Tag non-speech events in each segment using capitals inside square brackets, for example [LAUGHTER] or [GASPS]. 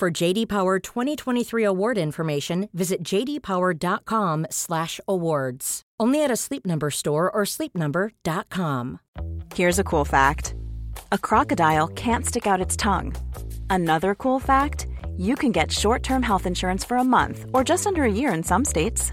For JD Power 2023 award information, visit jdpower.com/awards. Only at a Sleep Number store or sleepnumber.com. Here's a cool fact. A crocodile can't stick out its tongue. Another cool fact, you can get short-term health insurance for a month or just under a year in some states.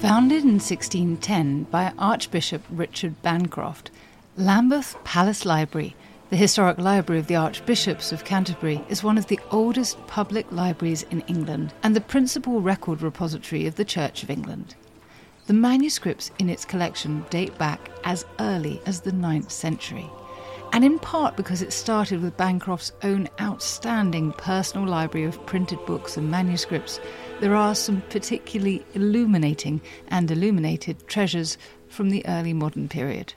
Founded in 1610 by Archbishop Richard Bancroft, Lambeth Palace Library the Historic Library of the Archbishops of Canterbury is one of the oldest public libraries in England and the principal record repository of the Church of England. The manuscripts in its collection date back as early as the 9th century, and in part because it started with Bancroft's own outstanding personal library of printed books and manuscripts, there are some particularly illuminating and illuminated treasures from the early modern period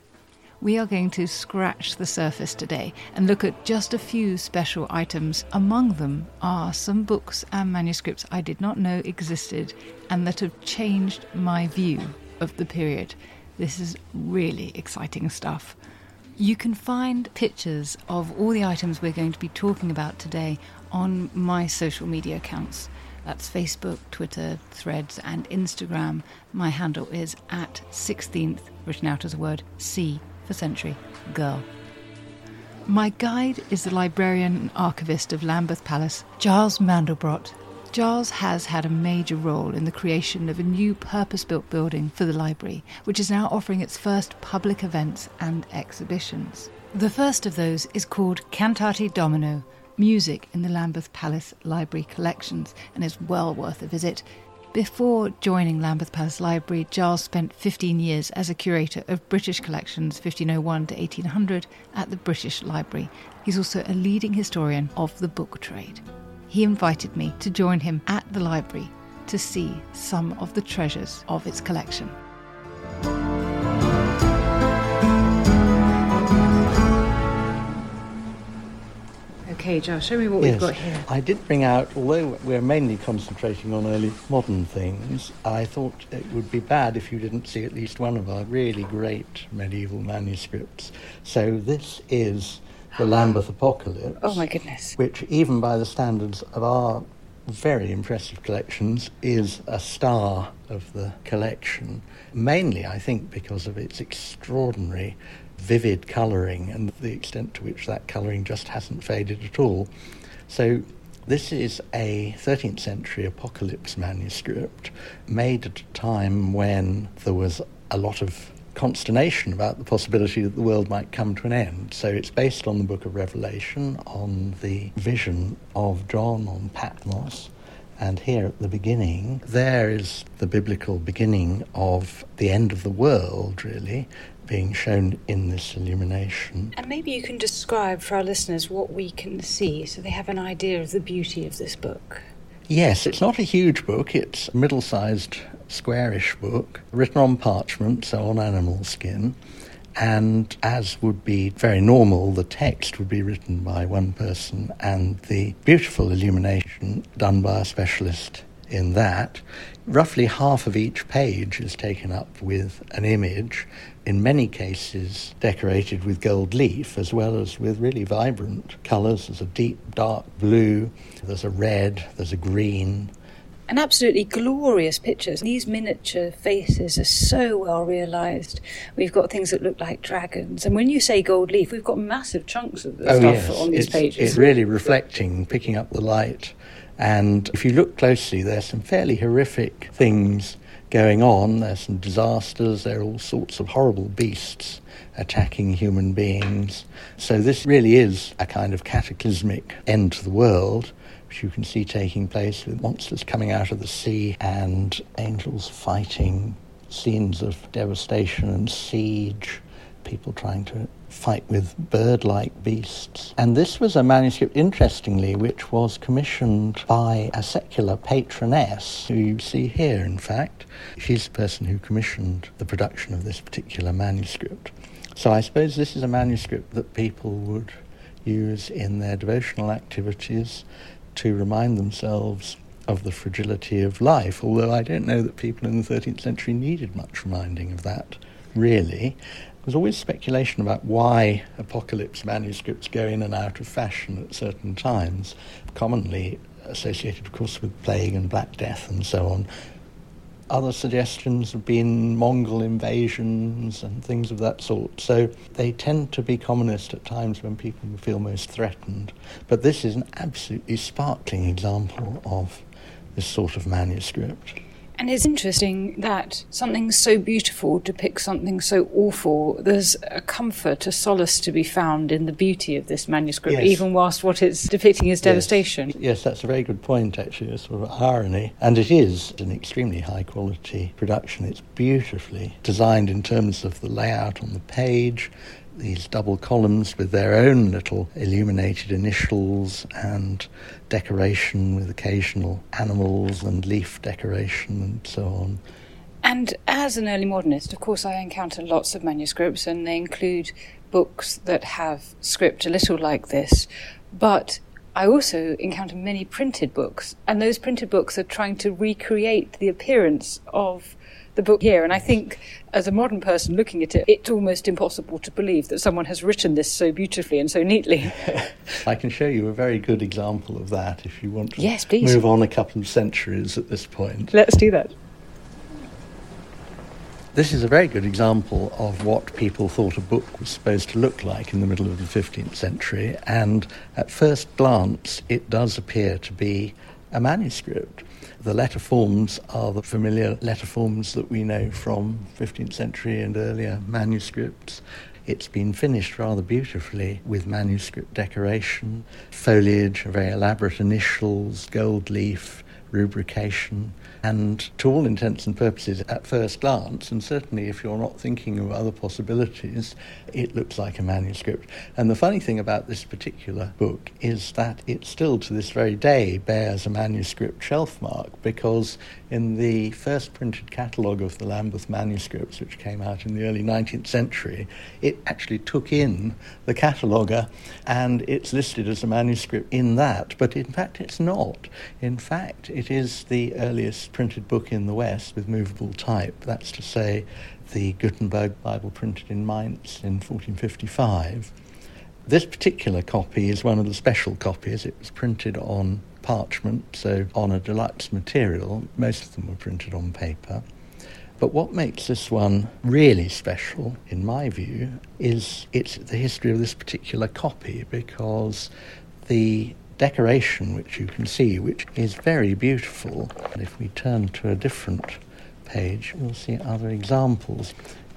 we are going to scratch the surface today and look at just a few special items. Among them are some books and manuscripts I did not know existed and that have changed my view of the period. This is really exciting stuff. You can find pictures of all the items we're going to be talking about today on my social media accounts. That's Facebook, Twitter, Threads, and Instagram. My handle is at 16th, written out as a word, C for century girl. My guide is the librarian and archivist of Lambeth Palace, Giles Mandelbrote. Giles has had a major role in the creation of a new purpose built building for the library, which is now offering its first public events and exhibitions. The first of those is called Cantate Domino Music in the Lambeth Palace Library Collections and is well worth a visit. Before joining Lambeth Palace Library, Giles spent 15 years as a curator of British collections 1501 to 1800 at the British Library. He's also a leading historian of the book trade. He invited me to join him at the library to see some of the treasures of its collection. Joe, show me what yes, we've got here. I did bring out, although we're mainly concentrating on early modern things, I thought it would be bad if you didn't see at least one of our really great medieval manuscripts. So this is the Lambeth [GASPS] Apocalypse. Oh my goodness. Which, even by the standards of our very impressive collections, is a star of the collection. Mainly, I think, because of its extraordinary vivid colouring and the extent to which that colouring just hasn't faded at all. So this is a 13th century apocalypse manuscript made at a time when there was a lot of consternation about the possibility that the world might come to an end. So it's based on the book of Revelation, on the vision of John on Patmos. And here at the beginning, there is the biblical beginning of the end of the world, really, being shown in this illumination. And maybe you can describe for our listeners what we can see so they have an idea of the beauty of this book. Yes, it's not a huge book, it's a middle sized, squarish book, written on parchment, so on animal skin. And as would be very normal, the text would be written by one person and the beautiful illumination done by a specialist in that. Roughly half of each page is taken up with an image, in many cases decorated with gold leaf, as well as with really vibrant colours. There's a deep dark blue, there's a red, there's a green, and absolutely glorious pictures. These miniature faces are so well realised. We've got things that look like dragons, and when you say gold leaf, we've got massive chunks of the oh, stuff yes. on these it's, pages. It's really reflecting, picking up the light And if you look closely, there's some fairly horrific things going on. There's some disasters, there are all sorts of horrible beasts attacking human beings. So this really is a kind of cataclysmic end to the world which you can see taking place with monsters coming out of the sea and angels fighting, scenes of devastation and siege, people trying to fight with bird like beasts. And this was a manuscript, interestingly, which was commissioned by a secular patroness, who you see here, in fact. She's the person who commissioned the production of this particular manuscript. So I suppose this is a manuscript that people would use in their devotional activities to remind themselves of the fragility of life, although I don't know that people in the 13th century needed much reminding of that, really. There's always speculation about why apocalypse manuscripts go in and out of fashion at certain times, commonly associated, of course, with plague and Black Death and so on. Other suggestions have been Mongol invasions and things of that sort. So they tend to be commonest at times when people feel most threatened. But this is an absolutely sparkling example of this sort of manuscript. And it's interesting that something so beautiful depicts something so awful. There's a comfort, a solace to be found in the beauty of this manuscript, yes. even whilst what it's depicting is devastation. Yes. yes, that's a very good point, actually, a sort of irony. And it is an extremely high quality production. It's beautifully designed in terms of the layout on the page, these double columns with their own little illuminated initials and decoration with occasional animals and leaf decoration and so on. And as an early modernist, of course, I encounter lots of manuscripts, and they include books that have script a little like this. But I also encounter many printed books, and those printed books are trying to recreate the appearance of the book here. And I think, as a modern person looking at it, it's almost impossible to believe that someone has written this so beautifully and so neatly. [LAUGHS] I can show you a very good example of that if you want to yes, please. move on a couple of centuries at this point. Let's do that. This is a very good example of what people thought a book was supposed to look like in the middle of the 15th century, and at first glance, it does appear to be a manuscript. The letter forms are the familiar letter forms that we know from 15th century and earlier manuscripts. It's been finished rather beautifully with manuscript decoration, foliage, very elaborate initials, gold leaf, rubrication, and to all intents and purposes, at first glance, and certainly if you're not thinking of other possibilities, it looks like a manuscript. And the funny thing about this particular book is that it still to this very day bears a manuscript shelf mark because in the first printed catalogue of the Lambeth manuscripts, which came out in the early 19th century, it actually took in the cataloguer uh, and it's listed as a manuscript in that, but in fact it's not. In fact, it is the earliest printed book in the West with movable type. That's to say, the Gutenberg Bible printed in Mainz in 1455. This particular copy is one of the special copies. It was printed on parchment, so on a deluxe material. Most of them were printed on paper. But what makes this one really special, in my view, is it's the history of this particular copy because the decoration which you can see, which is very beautiful. And if we turn to a different page, we'll see other examples.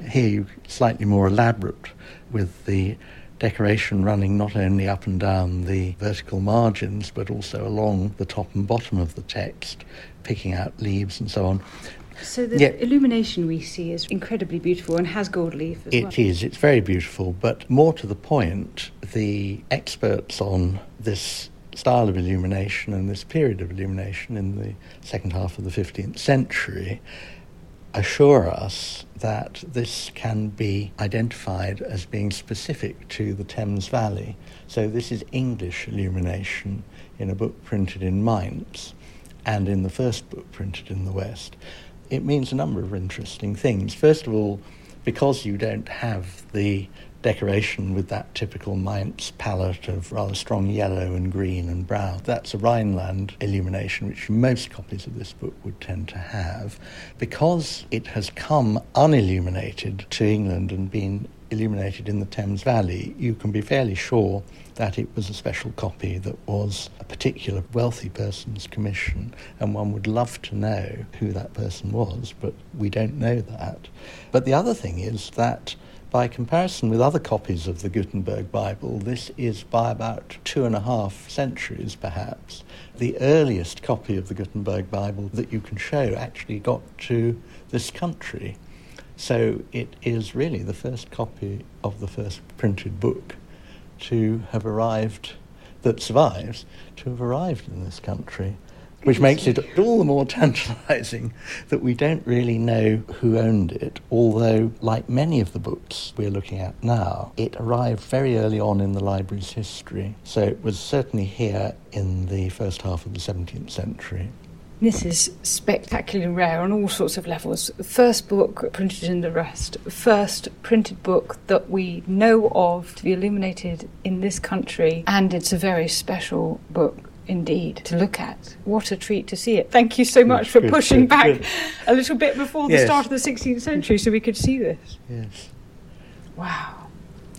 Here, slightly more elaborate with the decoration running not only up and down the vertical margins but also along the top and bottom of the text, picking out leaves and so on. So the yeah. illumination we see is incredibly beautiful and has gold leaf as It well. is. It's very beautiful, but more to the point, the experts on this style of illumination and this period of illumination in the second half of the 15th century assure us that this can be identified as being specific to the Thames Valley. So, this is English illumination in a book printed in Mainz and in the first book printed in the West. It means a number of interesting things. First of all, because you don't have the decoration with that typical Mainz palette of rather strong yellow and green and brown. That's a Rhineland illumination, which most copies of this book would tend to have. Because it has come unilluminated to England and been illuminated in the Thames Valley, you can be fairly sure that it was a special copy that was a particular wealthy person's commission, and one would love to know who that person was, but we don't know that. But the other thing is that by comparison with other copies of the Gutenberg Bible, this is by about two and a half centuries perhaps. The earliest copy of the Gutenberg Bible that you can show actually got to this country. So it is really the first copy of the first printed book to have arrived, that survives, to have arrived in this country which makes it [LAUGHS] all the more tantalising that we don't really know who owned it, although, like many of the books we're looking at now, it arrived very early on in the library's history. So it was certainly here in the first half of the 17th century. This is spectacularly rare on all sorts of levels. First book printed in the Rust, first printed book that we know of to be illuminated in this country, and it's a very special book indeed to look at. What a treat to see it. Thank you so much for pushing back a little bit before the yes. start of the 16th century so we could see this. Yes. Wow.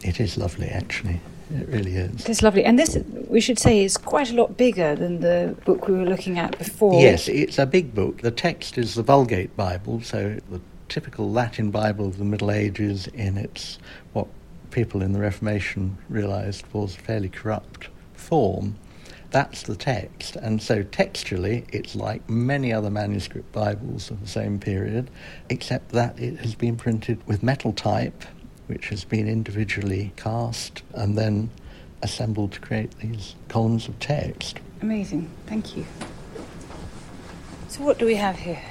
It is lovely, actually. It really is. It is lovely. And this, we should say, is quite a lot bigger than the book we were looking at before. Yes, it's a big book. The text is the Vulgate Bible, so the typical Latin Bible of the Middle Ages in its what people in the Reformation realised was fairly corrupt form. That's the text. And so textually, it's like many other manuscript Bibles of the same period, except that it has been printed with metal type, which has been individually cast and then assembled to create these columns of text. Amazing. Thank you. So, what do we have here?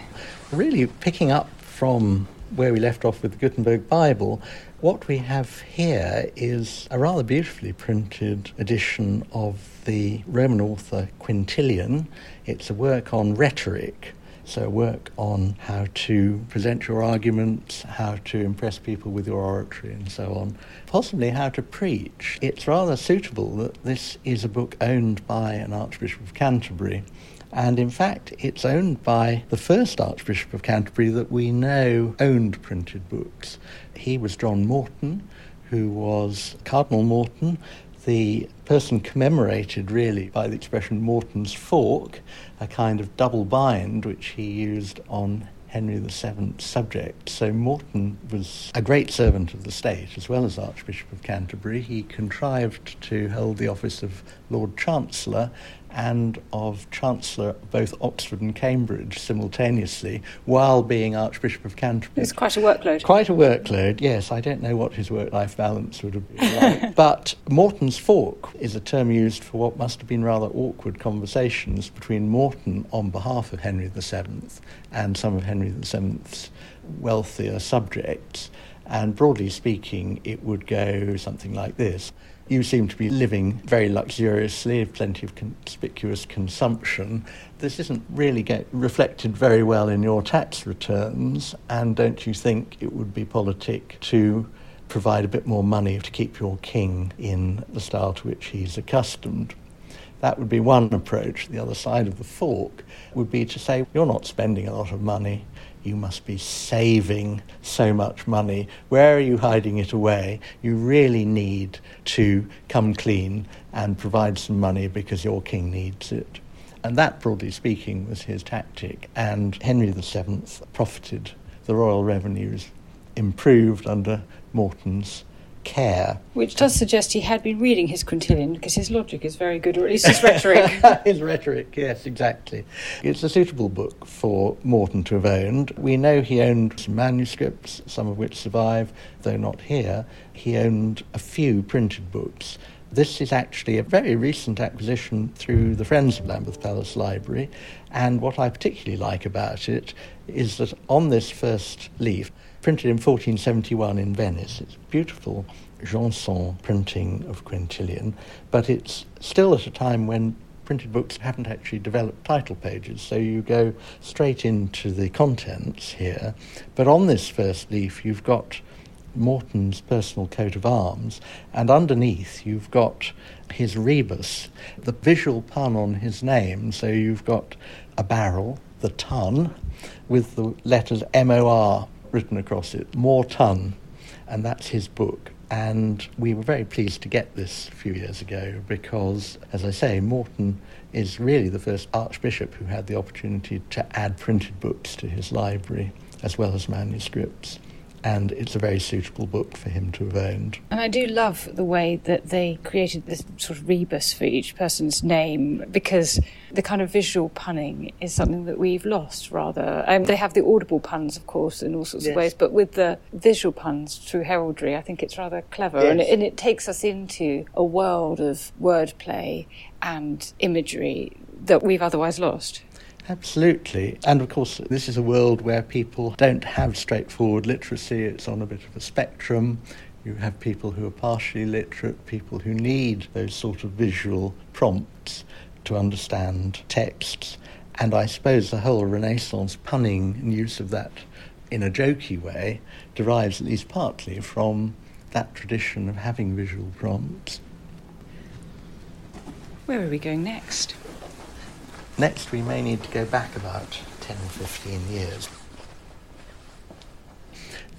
Really, picking up from where we left off with the Gutenberg Bible, what we have here is a rather beautifully printed edition of the Roman author Quintilian. It's a work on rhetoric, so a work on how to present your arguments, how to impress people with your oratory, and so on. Possibly how to preach. It's rather suitable that this is a book owned by an Archbishop of Canterbury. And in fact, it's owned by the first Archbishop of Canterbury that we know owned printed books. He was John Morton, who was Cardinal Morton, the person commemorated really by the expression Morton's fork, a kind of double bind which he used on Henry VII's subject. So Morton was a great servant of the state as well as Archbishop of Canterbury. He contrived to hold the office of Lord Chancellor and of Chancellor both Oxford and Cambridge simultaneously while being Archbishop of Canterbury. It's quite a workload. Quite a workload, yes. I don't know what his work life balance would have been like. [LAUGHS] but Morton's Fork is a term used for what must have been rather awkward conversations between Morton on behalf of Henry VII and some of Henry VII's wealthier subjects. And broadly speaking, it would go something like this you seem to be living very luxuriously, plenty of conspicuous consumption. This isn't really get reflected very well in your tax returns, and don't you think it would be politic to provide a bit more money to keep your king in the style to which he's accustomed? That would be one approach. The other side of the fork would be to say, you're not spending a lot of money you must be saving so much money. Where are you hiding it away? You really need to come clean and provide some money because your king needs it. And that, broadly speaking, was his tactic. And Henry VII profited. The royal revenues improved under Morton's care. Which does suggest he had been reading his Quintilian because his logic is very good, or at least his rhetoric. [LAUGHS] his rhetoric, yes, exactly. It's a suitable book for Morton to have owned. We know he owned some manuscripts, some of which survive, though not here. He owned a few printed books. This is actually a very recent acquisition through the Friends of Lambeth Palace Library, and what I particularly like about it is that on this first leaf, printed in 1471 in Venice. It's a beautiful Jenson printing of Quintilian, but it's still at a time when printed books haven't actually developed title pages, so you go straight into the contents here. But on this first leaf, you've got Morton's personal coat of arms, and underneath you've got his rebus, the visual pun on his name. So you've got a barrel, the ton, with the letters M O R written across it, more ton. and that's his book. And we were very pleased to get this a few years ago because, as I say, Morton is really the first archbishop who had the opportunity to add printed books to his library as well as manuscripts and it's a very suitable book for him to have owned. And I do love the way that they created this sort of rebus for each person's name because the kind of visual punning is something that we've lost rather. Um, they have the audible puns, of course, in all sorts yes. of ways, but with the visual puns through heraldry, I think it's rather clever yes. and, it, and it takes us into a world of wordplay and imagery that we've otherwise lost. Absolutely. And of course, this is a world where people don't have straightforward literacy, it's on a bit of a spectrum. You have people who are partially literate, people who need those sort of visual prompts to understand texts. And I suppose the whole Renaissance punning and use of that in a jokey way derives at least partly from that tradition of having visual prompts. Where are we going next? Next, we may need to go back about 10 or 15 years.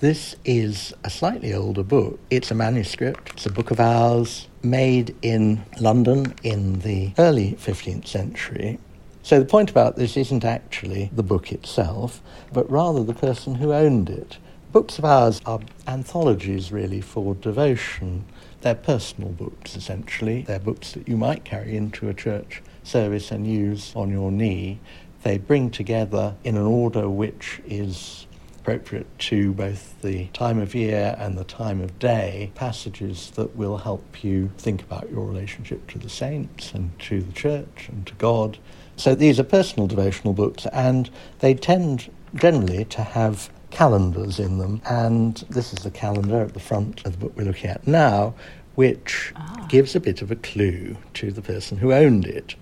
This is a slightly older book. It's a manuscript, it's a book of hours made in London in the early 15th century. So the point about this isn't actually the book itself, but rather the person who owned it. Books of hours are anthologies, really, for devotion. They're personal books, essentially. They're books that you might carry into a church service and use on your knee, they bring together in an order which is appropriate to both the time of year and the time of day passages that will help you think about your relationship to the saints and to the church and to God. So these are personal devotional books and they tend generally to have calendars in them and this is the calendar at the front of the book we're looking at now which ah. gives a bit of a clue to the person who owned it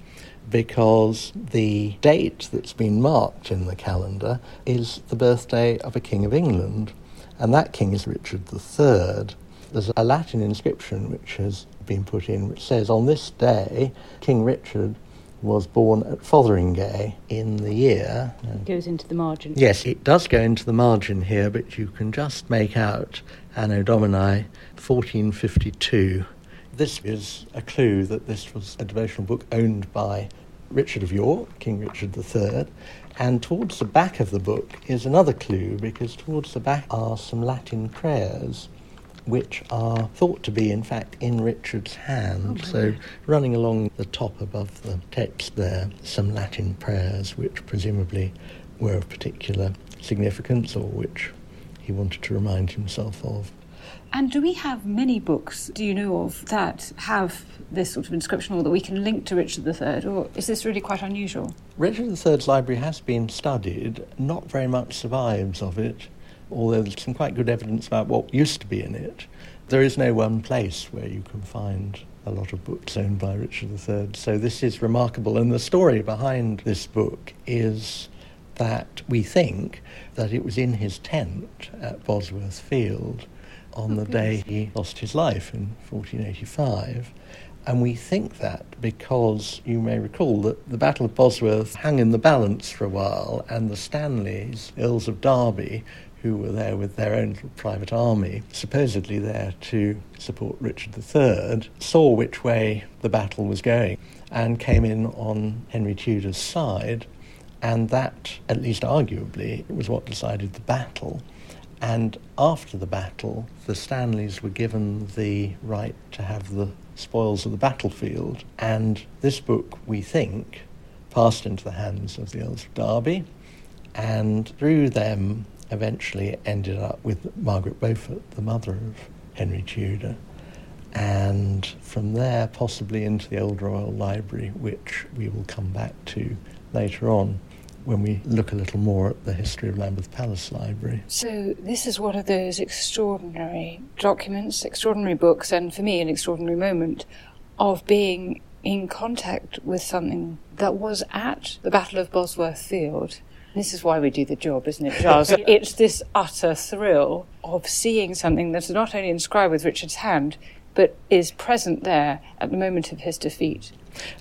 because the date that's been marked in the calendar is the birthday of a king of England, and that king is Richard III. There's a Latin inscription which has been put in which says, On this day, King Richard was born at Fotheringay in the year. It goes into the margin. Yes, it does go into the margin here, but you can just make out Anno Domini 1452. This is a clue that this was a devotional book owned by Richard of York, King Richard III. And towards the back of the book is another clue because towards the back are some Latin prayers which are thought to be, in fact, in Richard's hand. Oh, so, running along the top above the text there, some Latin prayers which presumably were of particular significance or which he wanted to remind himself of. And do we have many books, do you know of, that have this sort of inscription or that we can link to Richard III, or is this really quite unusual? Richard III's library has been studied. Not very much survives of it, although there's some quite good evidence about what used to be in it. There is no one place where you can find a lot of books owned by Richard III, so this is remarkable. And the story behind this book is that we think that it was in his tent at Bosworth Field on the day he lost his life in 1485. And we think that because you may recall that the Battle of Bosworth hung in the balance for a while, and the Stanleys, Earls of Derby, who were there with their own private army, supposedly there to support Richard III, saw which way the battle was going and came in on Henry Tudor's side. And that, at least arguably, was what decided the battle. And after the battle, the Stanleys were given the right to have the spoils of the battlefield. And this book, we think, passed into the hands of the Earls of Derby, and through them eventually ended up with Margaret Beaufort, the mother of Henry Tudor. And from there, possibly into the Old Royal Library, which we will come back to later on when we look a little more at the history of Lambeth Palace Library. So, this is one of those extraordinary documents, extraordinary books, and for me, an extraordinary moment of being in contact with something that was at the Battle of Bosworth Field. This is why we do the job, isn't it, Charles? [LAUGHS] it's this utter thrill of seeing something that's not only inscribed with Richard's hand, but is present there at the moment of his defeat.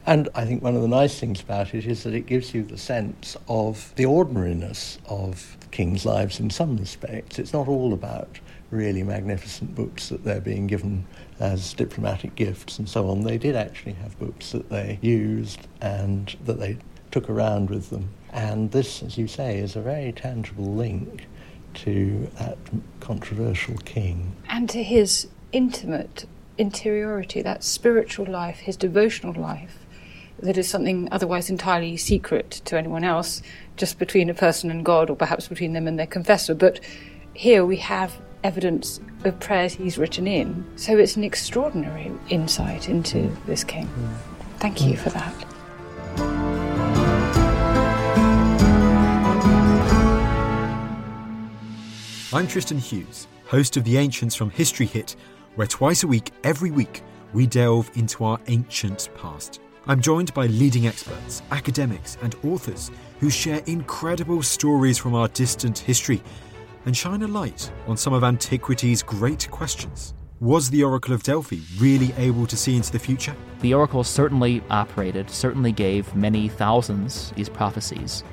And I think one of the nice things about it is that it gives you the sense of the ordinariness of kings' lives in some respects. It's not all about really magnificent books that they're being given as diplomatic gifts and so on. They did actually have books that they used and that they took around with them. And this, as you say, is a very tangible link to that controversial king. And to his intimate interiority, that spiritual life, his devotional life, that is something otherwise entirely secret to anyone else, just between a person and God, or perhaps between them and their confessor. But here we have evidence of prayers he's written in. So it's an extraordinary insight into this king. Thank you for that. I'm Tristan Hughes, host of The Ancients from History Hit, where twice a week, every week, we delve into our ancient past. I'm joined by leading experts, academics, and authors who share incredible stories from our distant history and shine a light on some of antiquity's great questions. Was the Oracle of Delphi really able to see into the future? The Oracle certainly operated, certainly gave many thousands these prophecies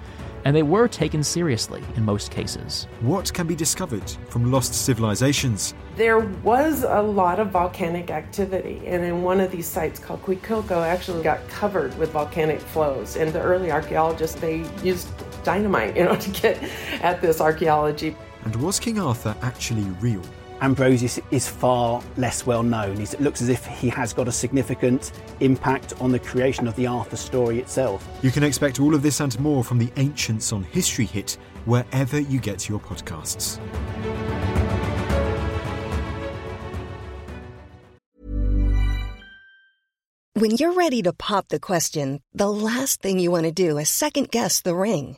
and they were taken seriously in most cases. What can be discovered from lost civilizations? There was a lot of volcanic activity, and in one of these sites called Cuicuilco actually got covered with volcanic flows. And the early archaeologists they used dynamite, you know, [LAUGHS] to get at this archaeology. And was King Arthur actually real? Ambrosius is far less well known. It looks as if he has got a significant impact on the creation of the Arthur story itself. You can expect all of this and more from the Ancients on History Hit wherever you get your podcasts. When you're ready to pop the question, the last thing you want to do is second guess the ring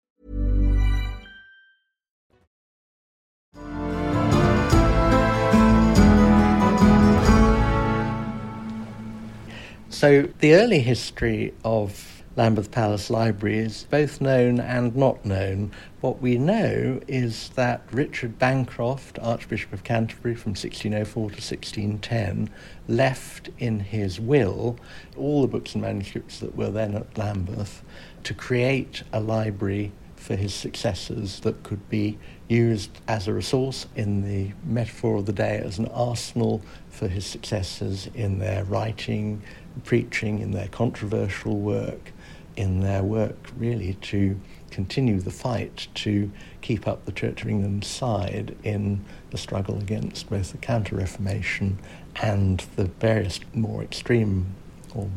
So, the early history of Lambeth Palace Library is both known and not known. What we know is that Richard Bancroft, Archbishop of Canterbury from 1604 to 1610, left in his will all the books and manuscripts that were then at Lambeth to create a library for his successors that could be used as a resource in the metaphor of the day as an arsenal for his successors in their writing, preaching, in their controversial work in their work really to continue the fight to keep up the Church of England's side in the struggle against both the Counter Reformation and the various more extreme or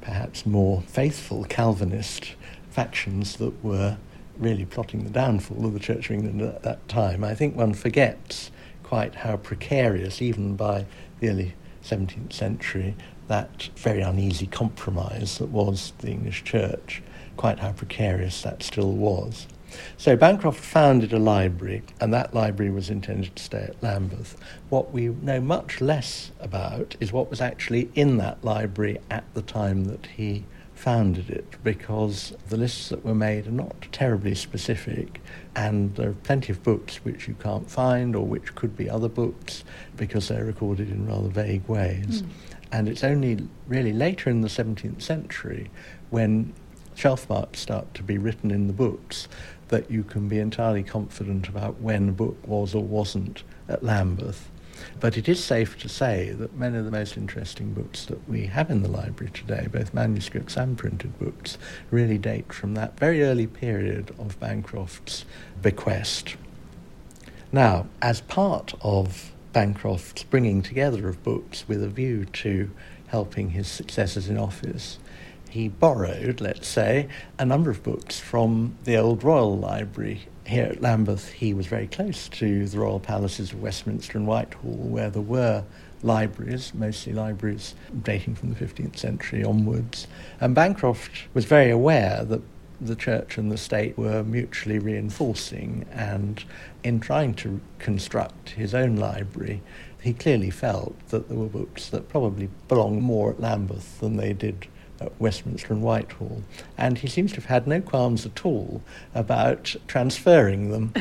perhaps more faithful Calvinist factions that were really plotting the downfall of the Church of England at that time. I think one forgets quite how precarious, even by the early 17th century, that very uneasy compromise that was the English church, quite how precarious that still was. So Bancroft founded a library, and that library was intended to stay at Lambeth. What we know much less about is what was actually in that library at the time that he founded it because the lists that were made are not terribly specific and there are plenty of books which you can't find or which could be other books because they're recorded in rather vague ways. Mm. And it's only really later in the 17th century when shelf marks start to be written in the books that you can be entirely confident about when a book was or wasn't at Lambeth. But it is safe to say that many of the most interesting books that we have in the library today, both manuscripts and printed books, really date from that very early period of Bancroft's bequest. Now, as part of Bancroft's bringing together of books with a view to helping his successors in office, he borrowed, let's say, a number of books from the old Royal Library. Here at Lambeth, he was very close to the royal palaces of Westminster and Whitehall, where there were libraries, mostly libraries dating from the 15th century onwards. And Bancroft was very aware that the church and the state were mutually reinforcing, and in trying to construct his own library, he clearly felt that there were books that probably belonged more at Lambeth than they did at Westminster and Whitehall, and he seems to have had no qualms at all about transferring them.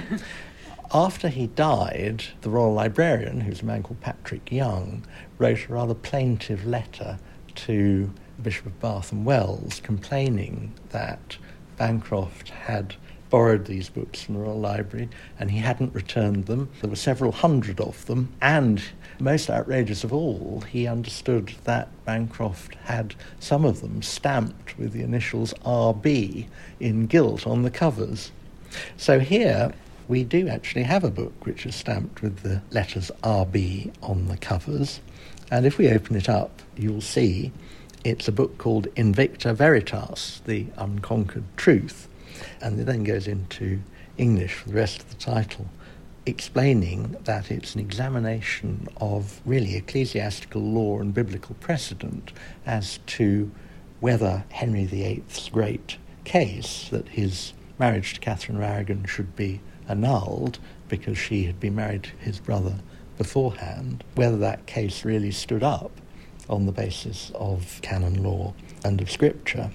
[LAUGHS] After he died, the royal librarian, who's a man called Patrick Young, wrote a rather plaintive letter to the Bishop of Bath and Wells complaining that Bancroft had borrowed these books from the Royal Library and he hadn't returned them. There were several hundred of them, and most outrageous of all, he understood that Bancroft had some of them stamped with the initials RB in gilt on the covers. So here we do actually have a book which is stamped with the letters RB on the covers, and if we open it up, you'll see it's a book called Invicta Veritas, The Unconquered Truth, and it then goes into English for the rest of the title, explaining that it's an examination of really ecclesiastical law and biblical precedent as to whether Henry VIII's great case that his marriage to Catherine of Aragon should be annulled because she had been married to his brother beforehand, whether that case really stood up on the basis of canon law and of scripture.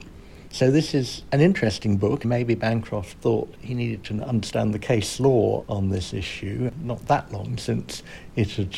So this is an interesting book. Maybe Bancroft thought he needed to understand the case law on this issue. Not that long since it had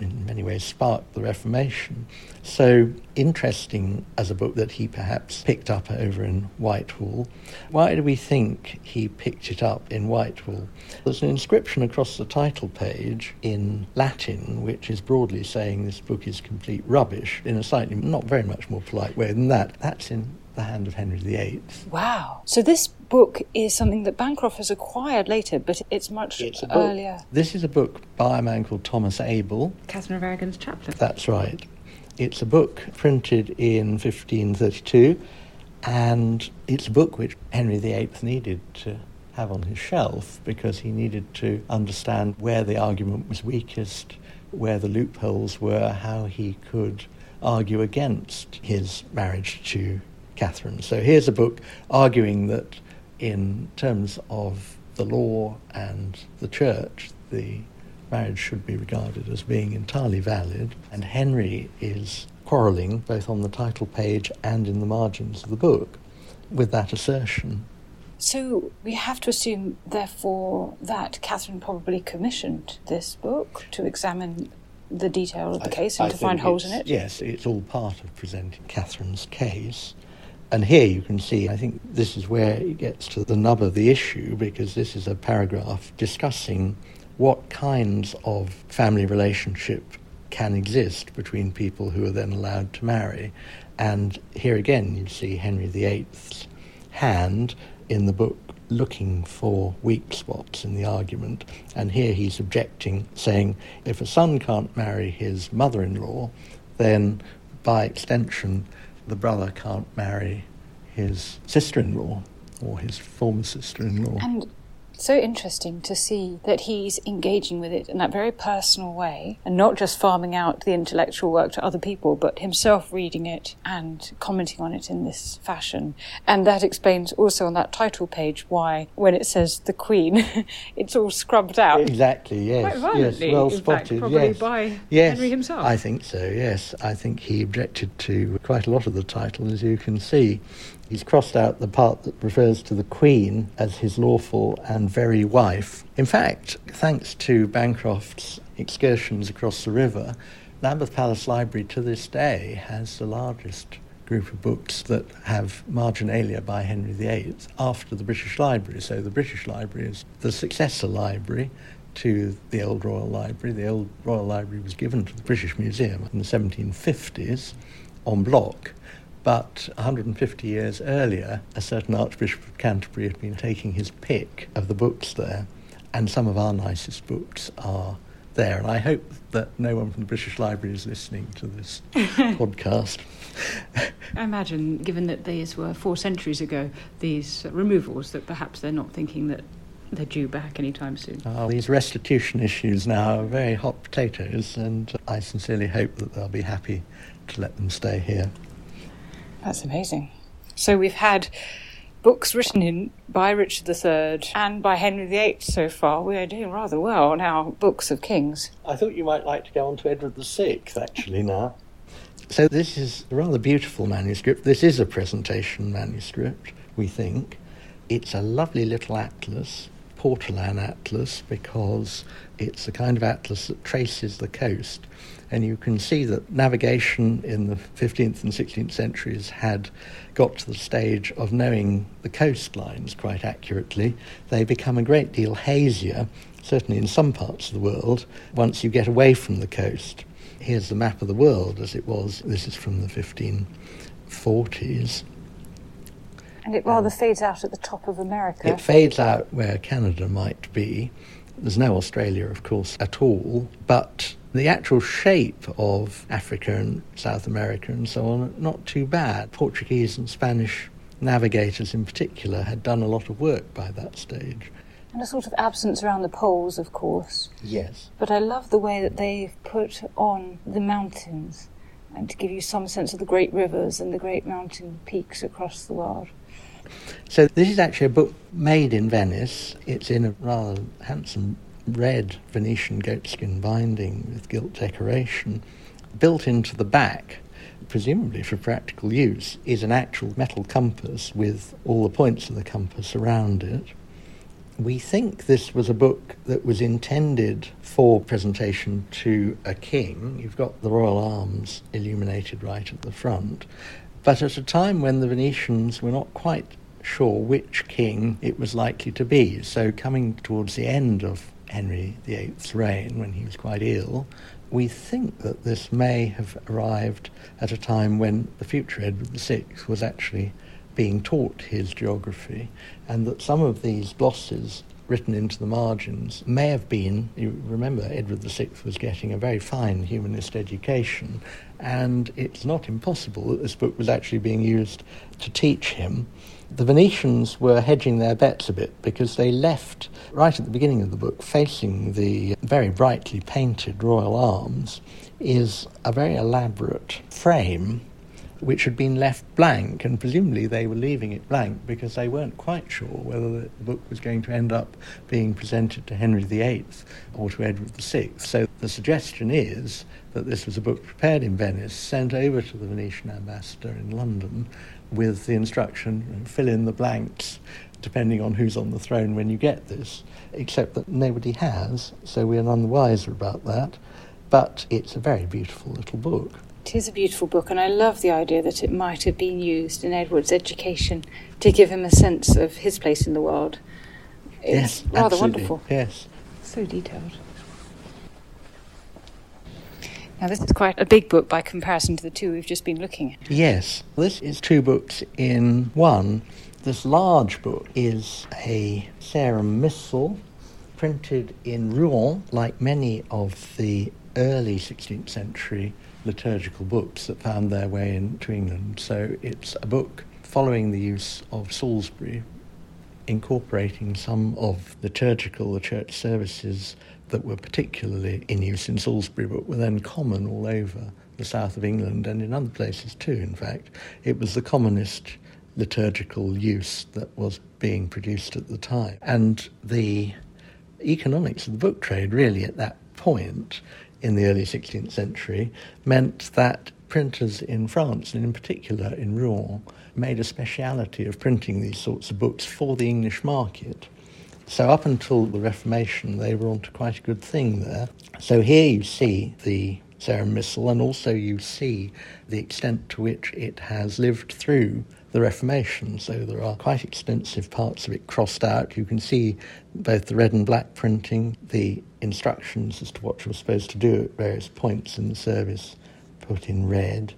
in many ways sparked the Reformation. So interesting as a book that he perhaps picked up over in Whitehall. Why do we think he picked it up in Whitehall? There's an inscription across the title page in Latin, which is broadly saying this book is complete rubbish in a slightly not very much more polite way than that. That's in the hand of Henry VIII. Wow. So this book is something that Bancroft has acquired later, but it's much it's earlier. This is a book by a man called Thomas Abel. Catherine of Aragon's chaplain. That's right. It's a book printed in 1532, and it's a book which Henry VIII needed to have on his shelf because he needed to understand where the argument was weakest, where the loopholes were, how he could argue against his marriage to Catherine. So here's a book arguing that, in terms of the law and the church, the marriage should be regarded as being entirely valid, and Henry is quarrelling both on the title page and in the margins of the book with that assertion. So we have to assume, therefore, that Catherine probably commissioned this book to examine the detail of the case and I to find holes in it? Yes, it's all part of presenting Catherine's case. And here you can see, I think this is where it gets to the nub of the issue because this is a paragraph discussing what kinds of family relationship can exist between people who are then allowed to marry. And here again, you see Henry VIII's hand in the book looking for weak spots in the argument. And here he's objecting, saying if a son can't marry his mother in law, then by extension, the brother can't marry his sister in law or his former sister in law. And so interesting to see that he's engaging with it in that very personal way and not just farming out the intellectual work to other people, but himself reading it and commenting on it in this fashion. And that explains also on that title page why, when it says the Queen, [LAUGHS] it's all scrubbed out. Exactly, yes. Quite violently, yes, well spotted. fact, probably yes. by yes, Henry himself. I think so, yes. I think he objected to quite a lot of the title, as you can see. He's crossed out the part that refers to the Queen as his lawful and very wife. In fact, thanks to Bancroft's excursions across the river, Lambeth Palace Library to this day has the largest group of books that have marginalia by Henry VIII after the British Library. So the British Library is the successor library to the Old Royal Library. The Old Royal Library was given to the British Museum in the 1750s en bloc. But 150 years earlier, a certain Archbishop of Canterbury had been taking his pick of the books there, and some of our nicest books are there. And I hope that no one from the British Library is listening to this [LAUGHS] podcast. I imagine, given that these were four centuries ago, these removals, that perhaps they're not thinking that they're due back anytime soon. These restitution issues now are very hot potatoes, and I sincerely hope that they'll be happy to let them stay here. That's amazing. So we've had books written in by Richard III and by Henry VIII so far. We are doing rather well on our books of kings. I thought you might like to go on to Edward VI, actually, now. So this is a rather beautiful manuscript. This is a presentation manuscript, we think. It's a lovely little atlas, Portolan atlas, because it's the kind of atlas that traces the coast. And you can see that navigation in the 15th and 16th centuries had got to the stage of knowing the coastlines quite accurately. They become a great deal hazier, certainly in some parts of the world, once you get away from the coast. Here's the map of the world as it was. This is from the 1540s. And it rather um, fades out at the top of America. It fades out where Canada might be. There's no Australia, of course, at all, but the actual shape of Africa and South America and so on, not too bad. Portuguese and Spanish navigators in particular had done a lot of work by that stage. And a sort of absence around the poles, of course. Yes. But I love the way that they've put on the mountains and to give you some sense of the great rivers and the great mountain peaks across the world. So this is actually a book made in Venice. It's in a rather handsome red Venetian goatskin binding with gilt decoration. Built into the back, presumably for practical use, is an actual metal compass with all the points of the compass around it. We think this was a book that was intended for presentation to a king. You've got the royal arms illuminated right at the front, but at a time when the Venetians were not quite sure which king it was likely to be. So, coming towards the end of Henry VIII's reign, when he was quite ill, we think that this may have arrived at a time when the future Edward VI was actually being taught his geography, and that some of these glosses written into the margins may have been, you remember, Edward VI was getting a very fine humanist education, and it's not impossible that this book was actually being used to teach him. The Venetians were hedging their bets a bit because they left, right at the beginning of the book, facing the very brightly painted royal arms, is a very elaborate frame which had been left blank, and presumably they were leaving it blank because they weren't quite sure whether the book was going to end up being presented to Henry VIII or to Edward VI. So the suggestion is that this was a book prepared in Venice, sent over to the Venetian ambassador in London with the instruction fill in the blanks depending on who's on the throne when you get this, except that nobody has, so we're none the wiser about that. But it's a very beautiful little book. It is a beautiful book, and I love the idea that it might have been used in Edward's education to give him a sense of his place in the world. It's yes, rather absolutely. wonderful. Yes. So detailed. Now, this is quite a big book by comparison to the two we've just been looking at. Yes, this is two books in one. This large book is a Sarum Missal printed in Rouen, like many of the early 16th century liturgical books that found their way into England. So it's a book following the use of Salisbury incorporating some of liturgical, the church services that were particularly in use in Salisbury but were then common all over the south of England and in other places too, in fact. It was the commonest liturgical use that was being produced at the time. And the economics of the book trade, really, at that point in the early 16th century, meant that printers in France, and in particular in Rouen, made a speciality of printing these sorts of books for the English market. So, up until the Reformation, they were onto quite a good thing there. So, here you see the Sarum Missal, and also you see the extent to which it has lived through the Reformation. So, there are quite extensive parts of it crossed out. You can see both the red and black printing, the instructions as to what you're supposed to do at various points in the service put in red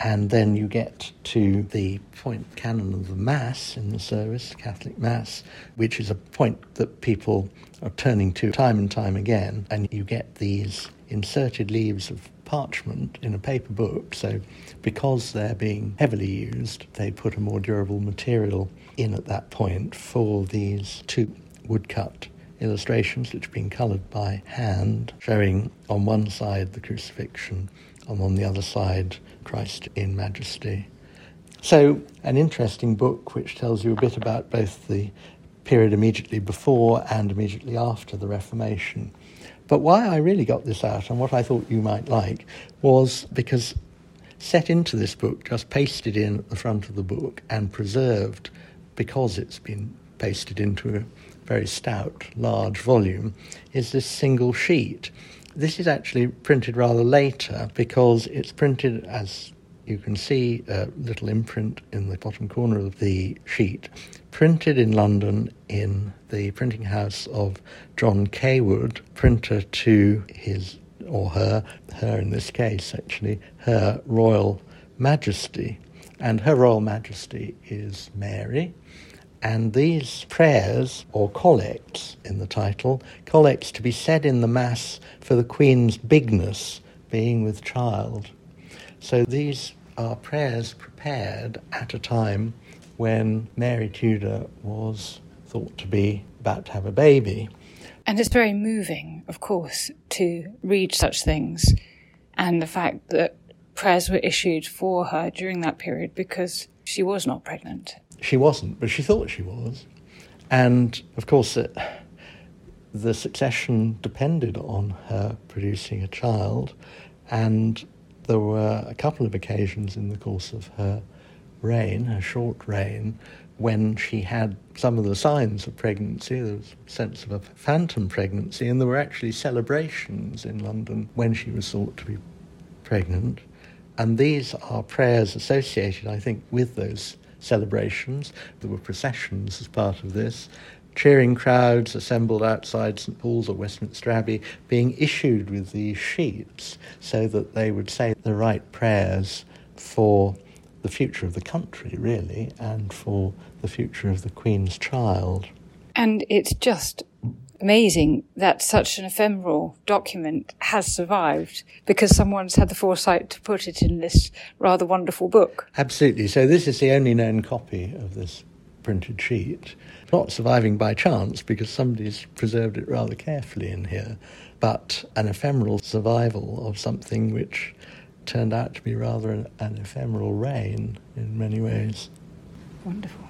and then you get to the point canon of the Mass in the service, Catholic Mass, which is a point that people are turning to time and time again, and you get these inserted leaves of parchment in a paper book. So, because they're being heavily used, they put a more durable material in at that point for these two woodcut illustrations, which have been coloured by hand, showing on one side the crucifixion and on the other side Christ in Majesty. So, an interesting book which tells you a bit about both the period immediately before and immediately after the Reformation. But why I really got this out and what I thought you might like was because set into this book, just pasted in at the front of the book and preserved because it's been pasted into a very stout, large volume, is this single sheet. This is actually printed rather later because it's printed as you can see a little imprint in the bottom corner of the sheet, printed in London in the printing house of John Cawood, printer to his or her, her in this case actually, her Royal Majesty. And her Royal Majesty is Mary, and these prayers, or collects in the title, collects to be said in the Mass for the Queen's bigness, being with child. So these are prayers prepared at a time when Mary Tudor was thought to be about to have a baby. And it's very moving, of course, to read such things and the fact that prayers were issued for her during that period because she was not pregnant. She wasn't, but she thought she was. And of course, it, the succession depended on her producing a child, and there were a couple of occasions in the course of her reign, her short reign, when she had some of the signs of pregnancy. There was a sense of a phantom pregnancy, and there were actually celebrations in London when she was thought to be pregnant. And these are prayers associated, I think, with those celebrations. There were processions as part of this. Cheering crowds assembled outside St Paul's or Westminster Abbey being issued with these sheets so that they would say the right prayers for the future of the country, really, and for the future of the Queen's child. And it's just amazing that such an ephemeral document has survived because someone's had the foresight to put it in this rather wonderful book. Absolutely. So, this is the only known copy of this printed sheet. Not surviving by chance because somebody's preserved it rather carefully in here, but an ephemeral survival of something which turned out to be rather an, an ephemeral reign in many ways. Wonderful.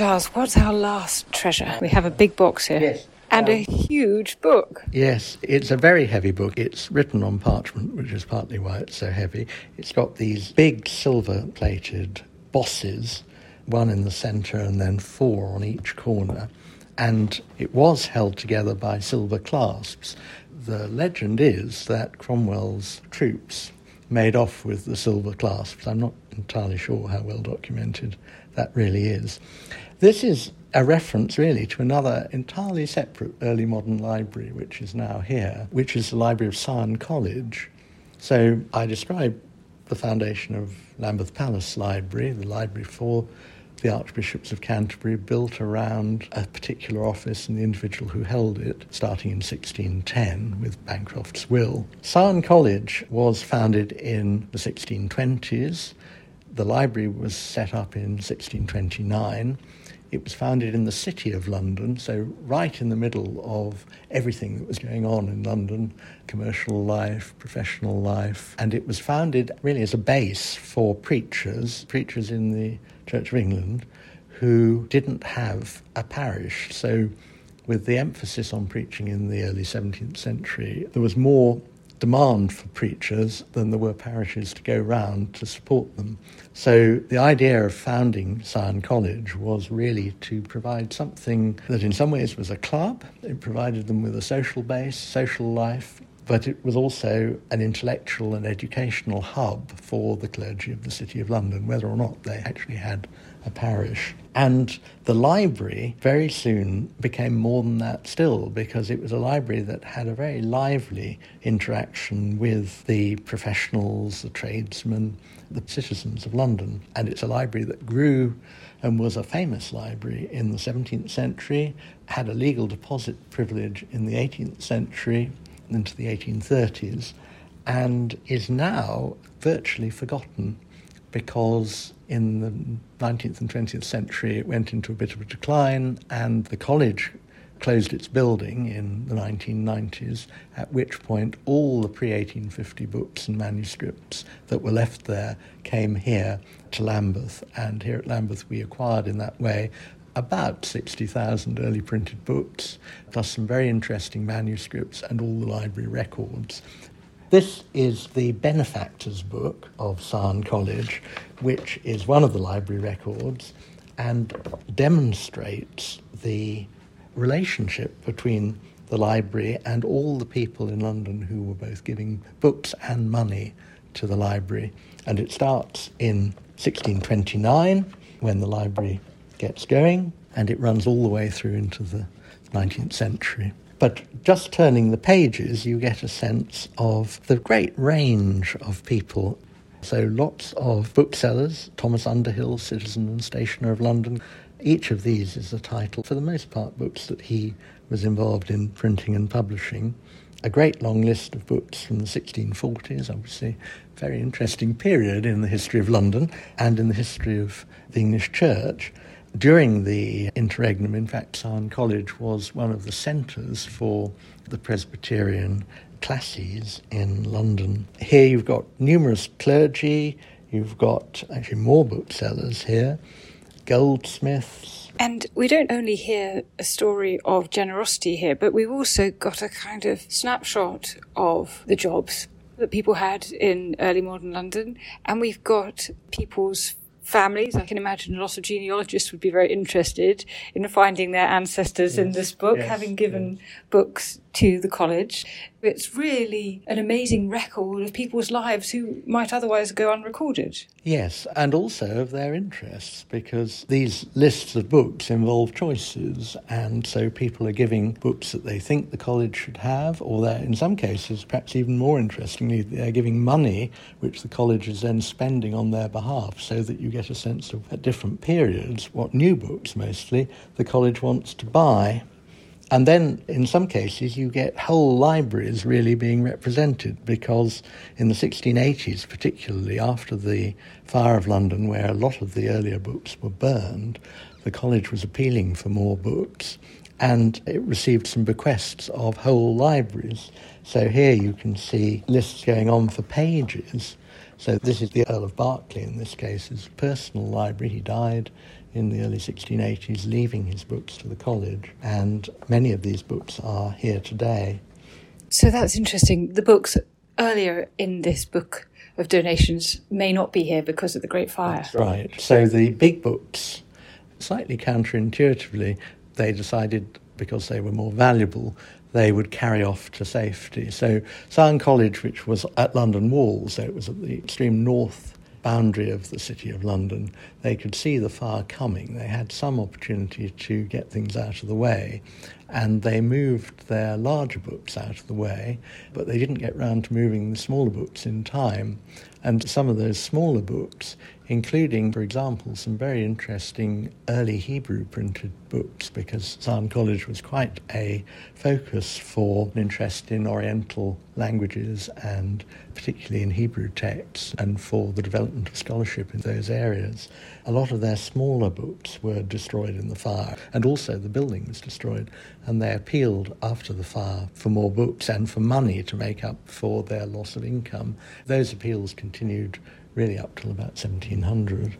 Giles, what's our last treasure? We have a big box here. Yes. And um, a huge book. Yes, it's a very heavy book. It's written on parchment, which is partly why it's so heavy. It's got these big silver plated bosses, one in the centre and then four on each corner. And it was held together by silver clasps. The legend is that Cromwell's troops made off with the silver clasps. I'm not entirely sure how well documented that really is. This is a reference really to another entirely separate early modern library, which is now here, which is the Library of Sion College. So I describe the foundation of Lambeth Palace Library, the library for the Archbishops of Canterbury, built around a particular office and the individual who held it, starting in 1610 with Bancroft's will. Sion College was founded in the 1620s The library was set up in 1629. It was founded in the City of London, so right in the middle of everything that was going on in London commercial life, professional life. And it was founded really as a base for preachers, preachers in the Church of England, who didn't have a parish. So, with the emphasis on preaching in the early 17th century, there was more demand for preachers than there were parishes to go round to support them. So the idea of founding Sion College was really to provide something that in some ways was a club. It provided them with a social base, social life, but it was also an intellectual and educational hub for the clergy of the City of London, whether or not they actually had a parish. And the library very soon became more than that still because it was a library that had a very lively interaction with the professionals, the tradesmen, the citizens of London. And it's a library that grew and was a famous library in the 17th century, had a legal deposit privilege in the 18th century into the 1830s, and is now virtually forgotten because in the 19th and 20th century it went into a bit of a decline, and the college closed its building in the 1990s, at which point all the pre 1850 books and manuscripts that were left there came here to Lambeth. And here at Lambeth, we acquired in that way about 60,000 early printed books, plus some very interesting manuscripts and all the library records. This is the benefactor's book of Sion College, which is one of the library records and demonstrates the relationship between the library and all the people in London who were both giving books and money to the library. And it starts in 1629 when the library gets going, and it runs all the way through into the 19th century. But just turning the pages, you get a sense of the great range of people. So lots of booksellers, Thomas Underhill, citizen and stationer of London. Each of these is a title, for the most part, books that he was involved in printing and publishing. A great long list of books from the 1640s, obviously, very interesting period in the history of London and in the history of the English Church. During the interregnum, in fact, Sion College was one of the centres for the Presbyterian classes in London. Here you've got numerous clergy, you've got actually more booksellers here, goldsmiths. And we don't only hear a story of generosity here, but we've also got a kind of snapshot of the jobs that people had in early modern London, and we've got people's families. I can imagine a lot of genealogists would be very interested in finding their ancestors yes. in this book, yes. having given yes. books to the college. It's really an amazing record of people's lives who might otherwise go unrecorded. Yes, and also of their interests, because these lists of books involve choices, and so people are giving books that they think the college should have, or they're, in some cases, perhaps even more interestingly, they're giving money which the college is then spending on their behalf, so that you get a sense of, at different periods, what new books mostly the college wants to buy. And then, in some cases, you get whole libraries really being represented because in the 1680s, particularly after the fire of London, where a lot of the earlier books were burned, the college was appealing for more books and it received some bequests of whole libraries. So here you can see lists going on for pages. So this is the Earl of Berkeley, in this case, his personal library. He died in the early 1680s, leaving his books to the college, and many of these books are here today. So that's interesting. The books earlier in this book of donations may not be here because of the Great Fire. That's right. So the big books, slightly counterintuitively, they decided because they were more valuable, they would carry off to safety. So Sion College, which was at London Wall, so it was at the extreme north boundary of the City of London, they could see the fire coming. They had some opportunity to get things out of the way, and they moved their larger books out of the way, but they didn't get round to moving the smaller books in time. And some of those smaller books including, for example, some very interesting early Hebrew printed books, because Sion College was quite a focus for an interest in Oriental languages and particularly in Hebrew texts and for the development of scholarship in those areas. A lot of their smaller books were destroyed in the fire, and also the building was destroyed, and they appealed after the fire for more books and for money to make up for their loss of income. Those appeals continued really up till about 1700.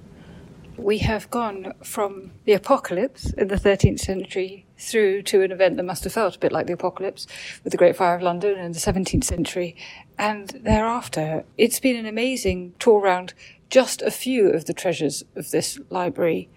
We have gone from the apocalypse in the 13th century through to an event that must have felt a bit like the apocalypse with the Great Fire of London in the 17th century. And thereafter, it's been an amazing tour around just a few of the treasures of this library.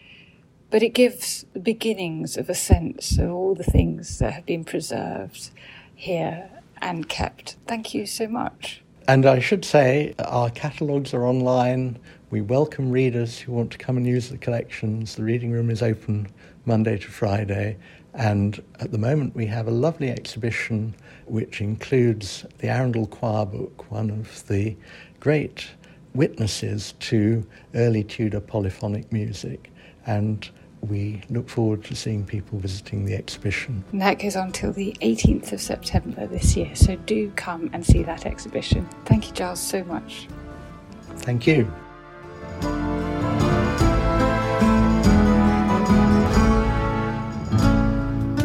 But it gives the beginnings of a sense of all the things that have been preserved here and kept. Thank you so much. And I should say, our catalogues are online. We welcome readers who want to come and use the collections. The reading room is open Monday to Friday. And at the moment, we have a lovely exhibition which includes the Arundel Choir Book, one of the great witnesses to early Tudor polyphonic music. And we look forward to seeing people visiting the exhibition. And that goes on till the 18th of September this year, so do come and see that exhibition. Thank you, Giles, so much. Thank you.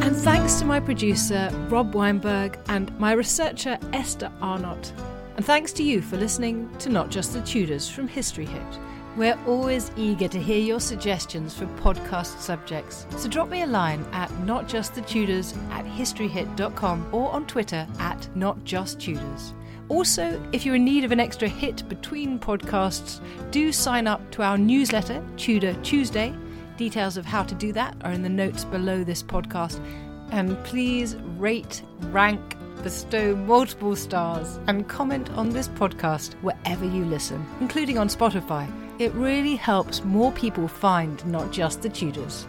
And thanks to my producer, Rob Weinberg, and my researcher, Esther Arnott. And thanks to you for listening to Not Just the Tudors from History Hit. We're always eager to hear your suggestions for podcast subjects, so drop me a line at notjustthetudors at historyhit.com or on Twitter at notjusttudors. Also, if you're in need of an extra hit between podcasts, do sign up to our newsletter, Tudor Tuesday. Details of how to do that are in the notes below this podcast. And please rate, rank, bestow multiple stars, and comment on this podcast wherever you listen, including on Spotify. It really helps more people find not just the Tudors.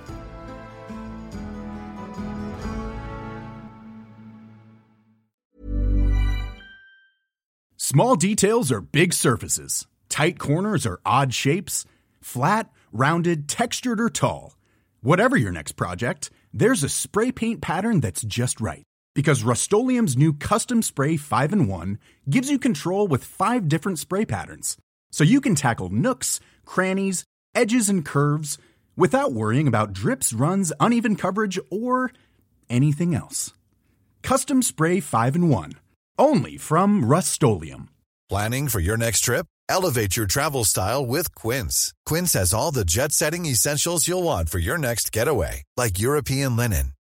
Small details are big surfaces. Tight corners are odd shapes. Flat, rounded, textured, or tall. Whatever your next project, there's a spray paint pattern that's just right. Because Rust-Oleum Custom Spray 5 in 1 gives you control with five different spray patterns. So you can tackle nooks, crannies, edges, and curves without worrying about drips, runs, uneven coverage, or anything else. Custom Spray 5 in 1. Only from Rust Planning for your next trip? Elevate your travel style with Quince. Quince has all the jet setting essentials you'll want for your next getaway, like European linen,